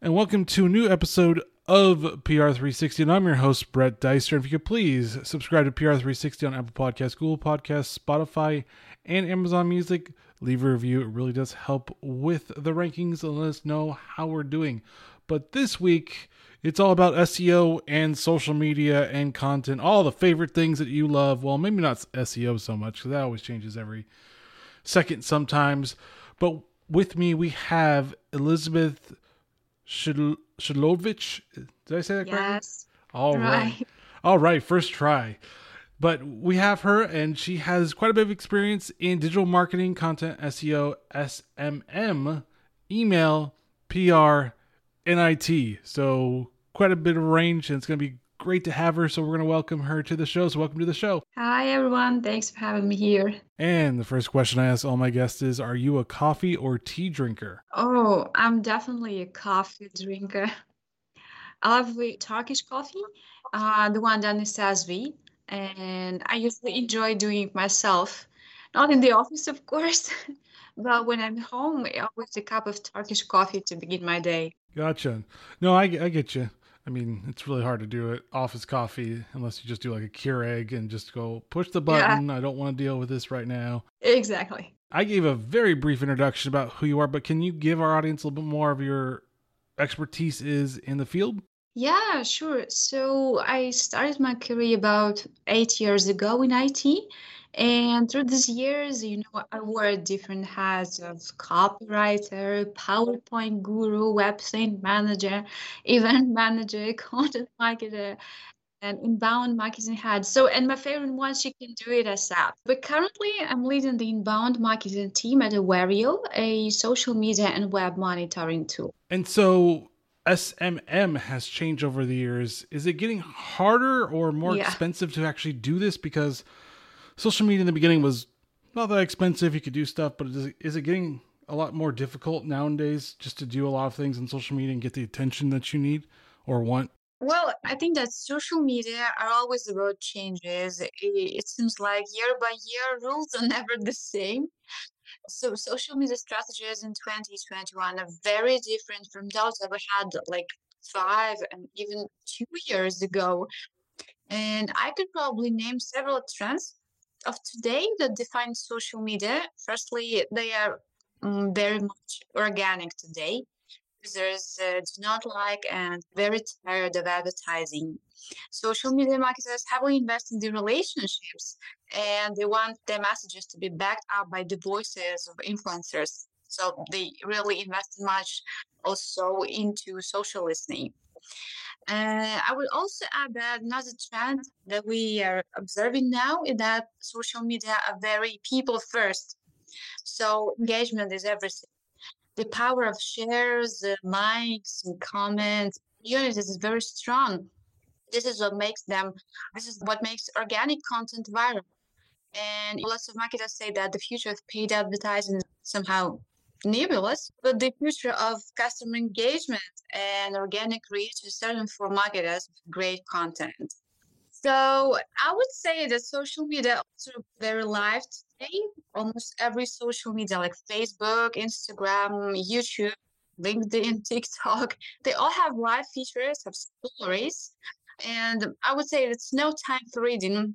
and welcome to a new episode of PR360. And I'm your host, Brett Deister. If you could please subscribe to PR360 on Apple Podcasts, Google Podcasts, Spotify, and Amazon Music. Leave a review. It really does help with the rankings and let us know how we're doing. But this week, it's all about SEO and social media and content, all the favorite things that you love. Well, maybe not SEO so much because that always changes every second sometimes. But with me, we have Elizabeth Shidlovich. Did I say that correctly? Yes. All right. Right. All right. First try. But we have her, and she has quite a bit of experience in digital marketing, content, SEO, SMM, email, PR, and IT. So quite a bit of range, and it's going to be great to have her. So we're going to welcome her to the show. So welcome to the show. Hi, everyone. Thanks for having me here. And the first question I ask all my guests is Are you a coffee or tea drinker? Oh, I'm definitely a coffee drinker. I love the Turkish coffee, uh, the one done in cezve, and I usually enjoy doing it myself. Not in the office, of course, but when I'm home, always a cup of Turkish coffee to begin my day. Gotcha. No, I, I get you. I mean, it's really hard to do it office coffee unless you just do like a Keurig and just go push the Yeah, button. I don't want to deal with this right now. exactly. I gave a very brief introduction about who you are, but can you give our audience a little bit more of your expertise is in the field? Yeah, sure. So I started my career about eight years ago in IT. And through these years, you know, I wore different hats of copywriter, PowerPoint guru, website manager, event manager, content marketer, and inbound marketing hat. So, and my favorite one, she can do it ASAP. But currently, I'm leading the inbound marketing team at Awario, a social media and web monitoring tool. And so SMM has changed over the years. Is it getting harder or more Yeah. expensive to actually do this? Because social media in the beginning was not that expensive. You could do stuff, but is it, is it getting a lot more difficult nowadays just to do a lot of things on social media and get the attention that you need or want? Well, I think that social media are always about changes. I- It seems like year by year, rules are never the same. So, social media strategies in 2021 are very different from those that we had like five and even two years ago. And I could probably name several trends of today that define social media. Firstly, they are mm, very much organic today. Users uh, do not like and very tired of advertising. Social media marketers heavily invest in the relationships and they want their messages to be backed up by the voices of influencers. So they really invest much also into social listening. Uh, I will also add that another trend that we are observing now is that social media are very people first. So engagement is everything. The power of shares, uh, likes, and comments, units is very strong. This is what makes them, this is what makes organic content viral. And lots of marketers say that the future of paid advertising is somehow nebulous, but the future of customer engagement and organic reach is certain for marketers with great content. So I would say that social media also very live today. Almost every social media like Facebook, Instagram, YouTube, LinkedIn, TikTok, they all have live features, have stories. And I would say it's no time for reading.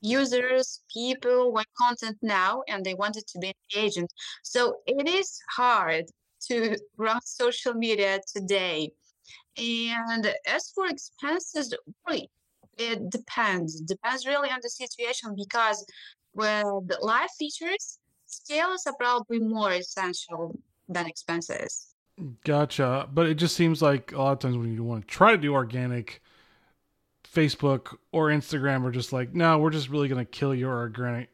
Users, people want content now and they want it to be engaging. So it is hard to run social media today. And as for expenses, really, it depends. Depends really on the situation because with live features, scales are probably more essential than expenses. Gotcha. But it just seems like a lot of times when you want to try to do organic, Facebook or Instagram are just like, no, we're just really going to kill your organic,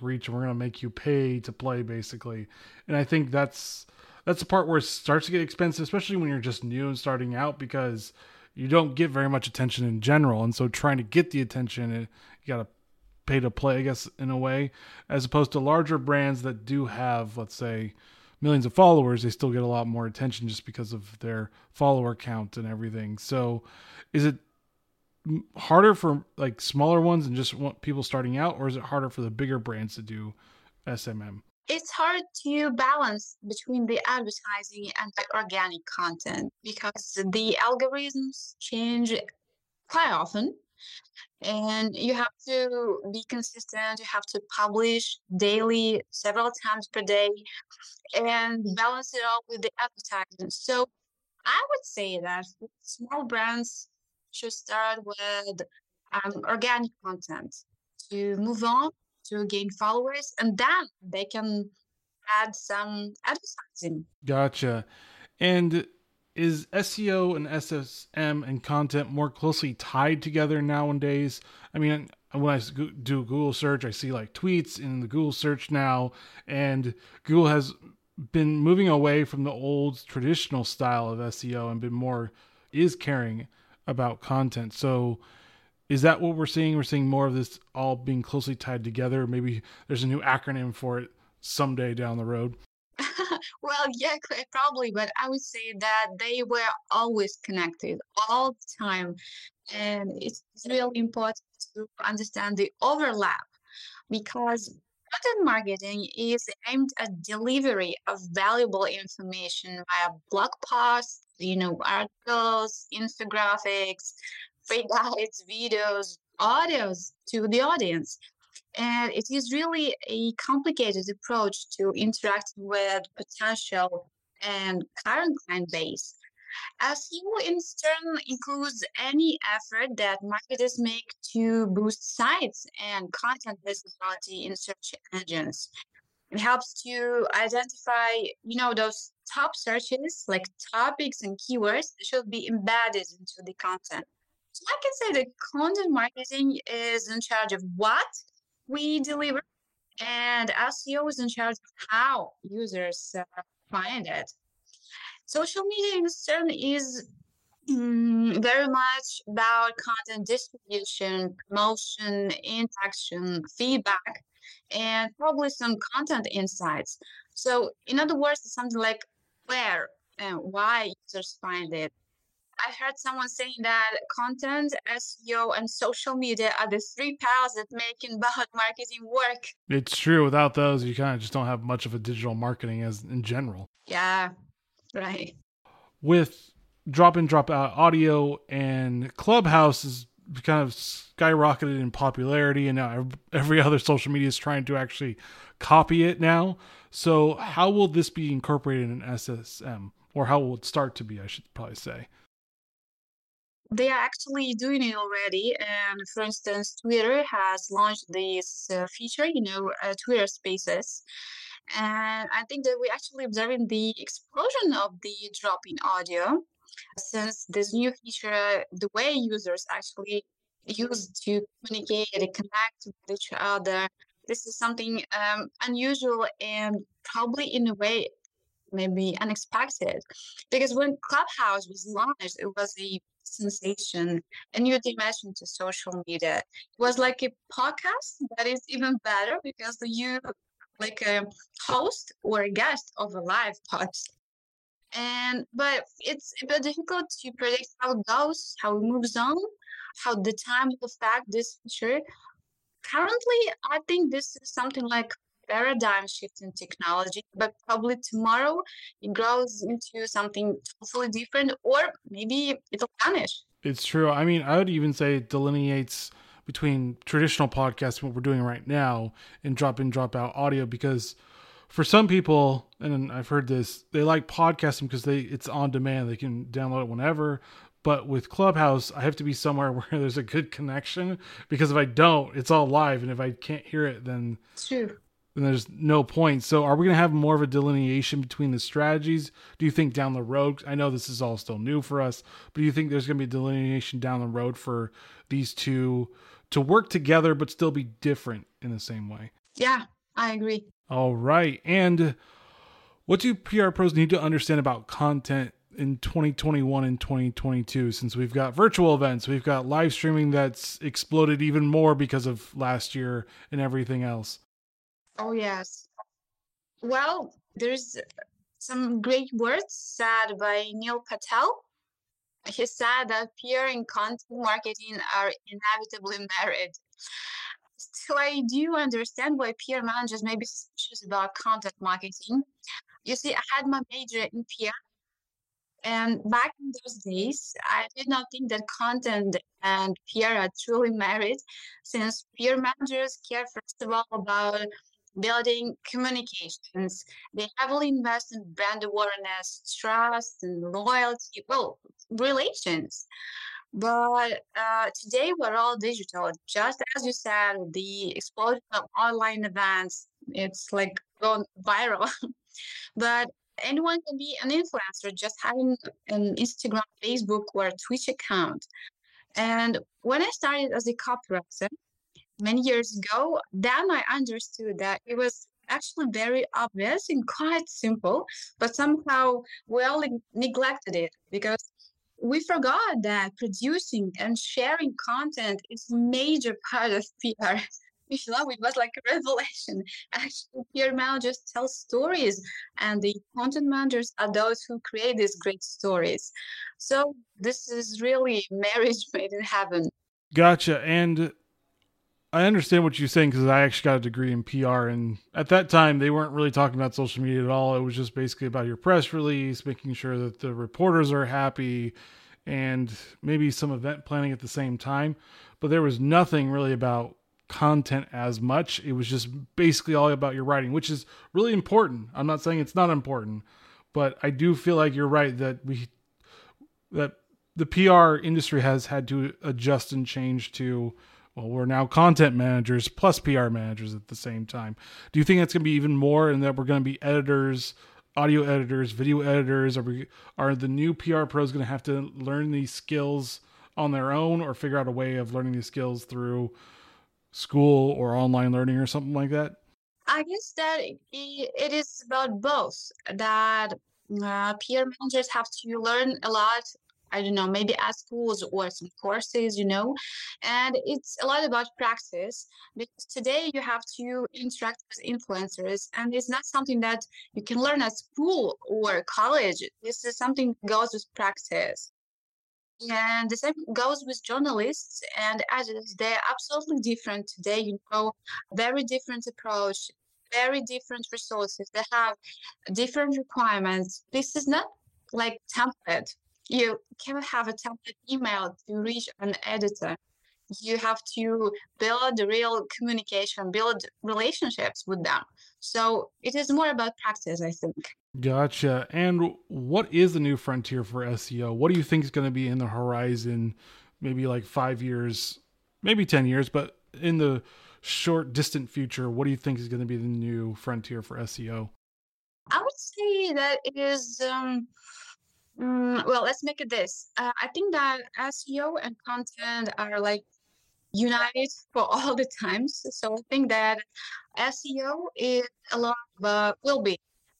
reach and we're going to make you pay to play, basically. And I think that's that's the part where it starts to get expensive, especially when you're just new and starting out, because you don't get very much attention in general. And so trying to get the attention, you got to pay to play, I guess, in a way, as opposed to larger brands that do have, let's say, millions of followers, they still get a lot more attention just because of their follower count and everything. So, is it harder for like smaller ones and just want people starting out, or is it harder for the bigger brands to do SMM? it's hard to balance between the advertising and the organic content because the algorithms change quite often and you have to be consistent you have to publish daily several times per day and balance it all with the advertising so i would say that small brands should start with um, organic content to move on to gain followers and then they can add some advertising Gotcha. And is SEO and SSM and content more closely tied together nowadays? I mean, when I do Google search, I see like tweets in the Google search now, and Google has been moving away from the old traditional style of SEO and been more is caring about content. So is that what we're seeing? We're seeing more of this all being closely tied together. Maybe there's a new acronym for it someday down the road. well, yeah, probably, but I would say that they were always connected all the time. And it's really important to understand the overlap because content marketing is aimed at delivery of valuable information via blog posts, you know, articles, infographics, free guides, videos, audios to the audience. And it is really a complicated approach to interacting with potential and current client base. As SEO in turn includes any effort that marketers make to boost sites and content visibility in search engines. It helps to identify, you know, those top searches like topics and keywords should be embedded into the content. So I can say that content marketing is in charge of what we deliver, and SEO is in charge of how users uh, find it. Social media in turn is mm, very much about content distribution, promotion, interaction, feedback, and probably some content insights. So, in other words, something like where and why users find it, I've heard someone saying that content, SEO, and social media are the three pals that make inbound marketing work. It's true. Without those, you kind of just don't have much of a digital marketing as in general. Yeah, right. With drop in, drop out audio and Clubhouse is kind of skyrocketed in popularity, and now every other social media is trying to actually copy it now. So, how will this be incorporated in SSM? Or how will it start to be, I should probably say? they are actually doing it already. And for instance, Twitter has launched this uh, feature, you know, uh, Twitter Spaces. And I think that we're actually observing the explosion of the drop in audio since this new feature, the way users actually use to communicate and connect with each other, this is something um, unusual and probably in a way maybe unexpected because when clubhouse was launched it was a sensation a new dimension to social media. It was like a podcast that is even better because you like a host or a guest of a live podcast. And but it's a bit difficult to predict how it goes, how it moves on, how the time will affect this feature. Currently, I think this is something like paradigm shift in technology, but probably tomorrow it grows into something totally different, or maybe it'll vanish. It's true. I mean, I would even say it delineates between traditional podcasts what we're doing right now and drop in, drop out audio because for some people, and I've heard this, they like podcasting because they it's on demand. They can download it whenever. But with Clubhouse, I have to be somewhere where there's a good connection because if I don't, it's all live, and if I can't hear it, then true then there's no point. So, are we going to have more of a delineation between the strategies? Do you think down the road? I know this is all still new for us, but do you think there's going to be a delineation down the road for these two to work together but still be different in the same way? Yeah, I agree. All right. And what do PR pros need to understand about content in 2021 and 2022 since we've got virtual events, we've got live streaming that's exploded even more because of last year and everything else? Oh, yes. Well, there's some great words said by Neil Patel. He said that PR and content marketing are inevitably married. so I do understand why PR managers may be suspicious about content marketing. You see, I had my major in PR and back in those days, I did not think that content and PR are truly married, since PR managers care first of all about building communications. They heavily invest in brand awareness, trust, and loyalty. Well, relations. But uh, today we're all digital. Just as you said, the explosion of online events, it's like going viral. but anyone can be an influencer just having an Instagram, Facebook, or Twitch account. And when I started as a copywriter many years ago, then I understood that it was actually very obvious and quite simple, but somehow we all neglected it because we forgot that producing and sharing content is major part of PR. Michelle, it was like a revelation. Actually, PR managers tell stories, and the content managers are those who create these great stories. So this is really marriage made in heaven. Gotcha. And I understand what you're saying because I actually got a degree in PR, and at that time they weren't really talking about social media at all. It was just basically about your press release, making sure that the reporters are happy, and maybe some event planning at the same time. But there was nothing really about content as much. It was just basically all about your writing, which is really important. I'm not saying it's not important, but I do feel like you're right that we that the PR industry has had to adjust and change to well, we're now content managers plus PR managers at the same time. Do you think it's going to be even more and that we're going to be editors, audio editors, video editors? Are we are the new PR pros going to have to learn these skills on their own or figure out a way of learning these skills through school or online learning or something like that? I guess that it is about both. That uh, PR managers have to learn a lot. I don't know, maybe at schools or some courses, you know, and it's a lot about practice because today you have to interact with influencers, and it's not something that you can learn at school or college. This is something that goes with practice. And the same goes with journalists and editors. They're absolutely different today, you know, very different approach, very different resources. They have different requirements. This is not like template. You cannot have a template email to reach an editor. You have to build real communication, build relationships with them. So it is more about practice, I think. Gotcha. And what is the new frontier for SEO? What do you think is going to be in the horizon, maybe like five years, maybe 10 years, but in the short, distant future, what do you think is going to be the new frontier for SEO? I would say that it is. Um, mm, well, let's make it this. Uh, I think that SEO and content are like united for all the times. So I think that SEO is a lot about uh, will be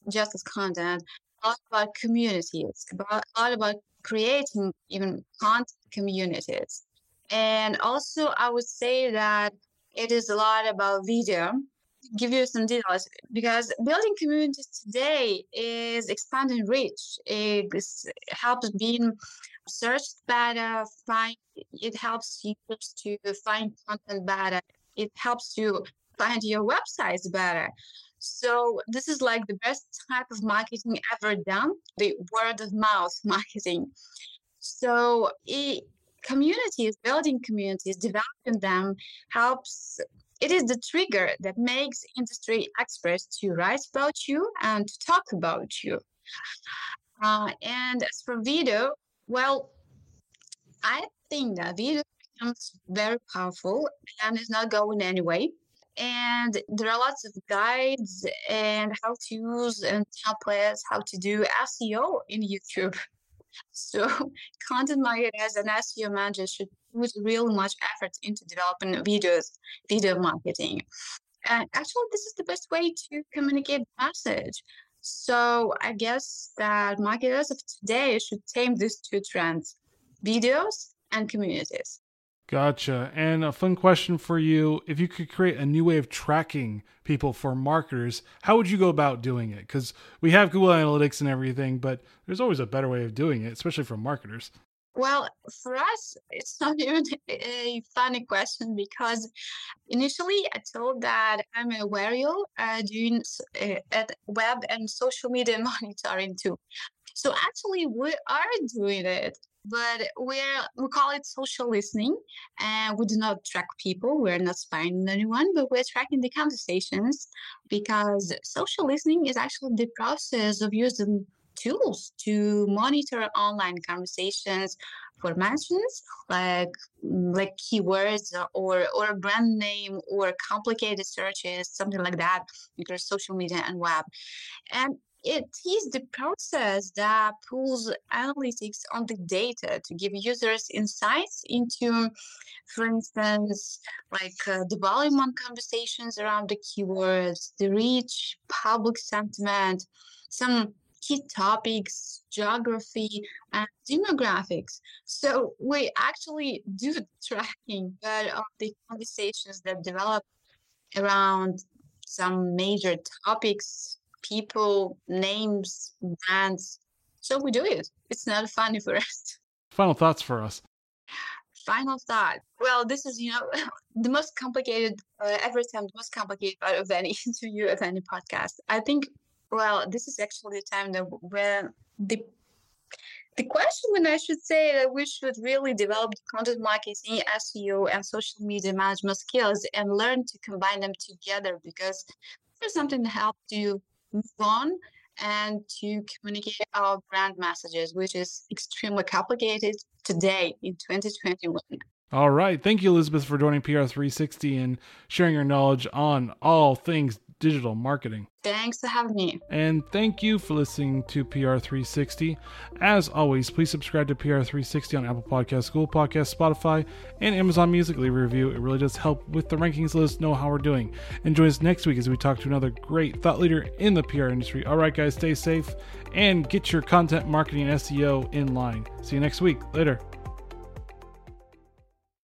just as content, a lot about communities, about a lot about creating even content communities. And also I would say that it is a lot about video. Give you some details because building communities today is expanding reach. It helps being searched better, find it helps users to find content better. It helps you find your websites better. So this is like the best type of marketing ever done, the word of mouth marketing. So it, communities, building communities, developing them helps. It is the trigger that makes industry experts to write about you and to talk about you. Uh, and as for video, well, I think that video becomes very powerful and it's not going anyway. And there are lots of guides and how to use and templates, how to do SEO in YouTube. So content marketers and SEO managers should put really much effort into developing videos, video marketing. And actually, this is the best way to communicate the message. So I guess that marketers of today should tame these two trends videos and communities. Gotcha. And a fun question for you if you could create a new way of tracking people for marketers, how would you go about doing it? Because we have Google Analytics and everything, but there's always a better way of doing it, especially for marketers. Well, for us, it's not even a funny question because initially I told that I'm Awario uh, doing uh, at web and social media monitoring too. So actually, we are doing it, but we're we call it social listening, and we do not track people. We're not spying on anyone, but we're tracking the conversations because social listening is actually the process of using tools to monitor online conversations for mentions like like keywords or or brand name or complicated searches something like that across social media and web. And it is the process that pulls analytics on the data to give users insights into, for instance, like uh, the volume on conversations around the keywords, the reach, public sentiment, some key topics, geography, and demographics. So we actually do tracking but of the conversations that develop around some major topics people, names, brands. So we do it. It's not funny for us. Final thoughts for us. Final thought. Well, this is, you know, the most complicated, uh, every time the most complicated part of any interview, of any podcast. I think, well, this is actually the time that when the the question when I should say that we should really develop content marketing, SEO, and social media management skills and learn to combine them together because there's something to help you move on and to communicate our brand messages, which is extremely complicated today in 2021. All right. Thank you, Elizabeth, for joining PR360 and sharing your knowledge on all things digital marketing. Thanks for having me. And thank you for listening to PR360. As always, please subscribe to PR360 on Apple Podcasts, Google Podcasts, Spotify, and Amazon Music. Leave a review. It really does help with the rankings. Let us know how we're doing. And join us next week as we talk to another great thought leader in the PR industry. All right, guys, stay safe and get your content marketing SEO in line. See you next week. Later.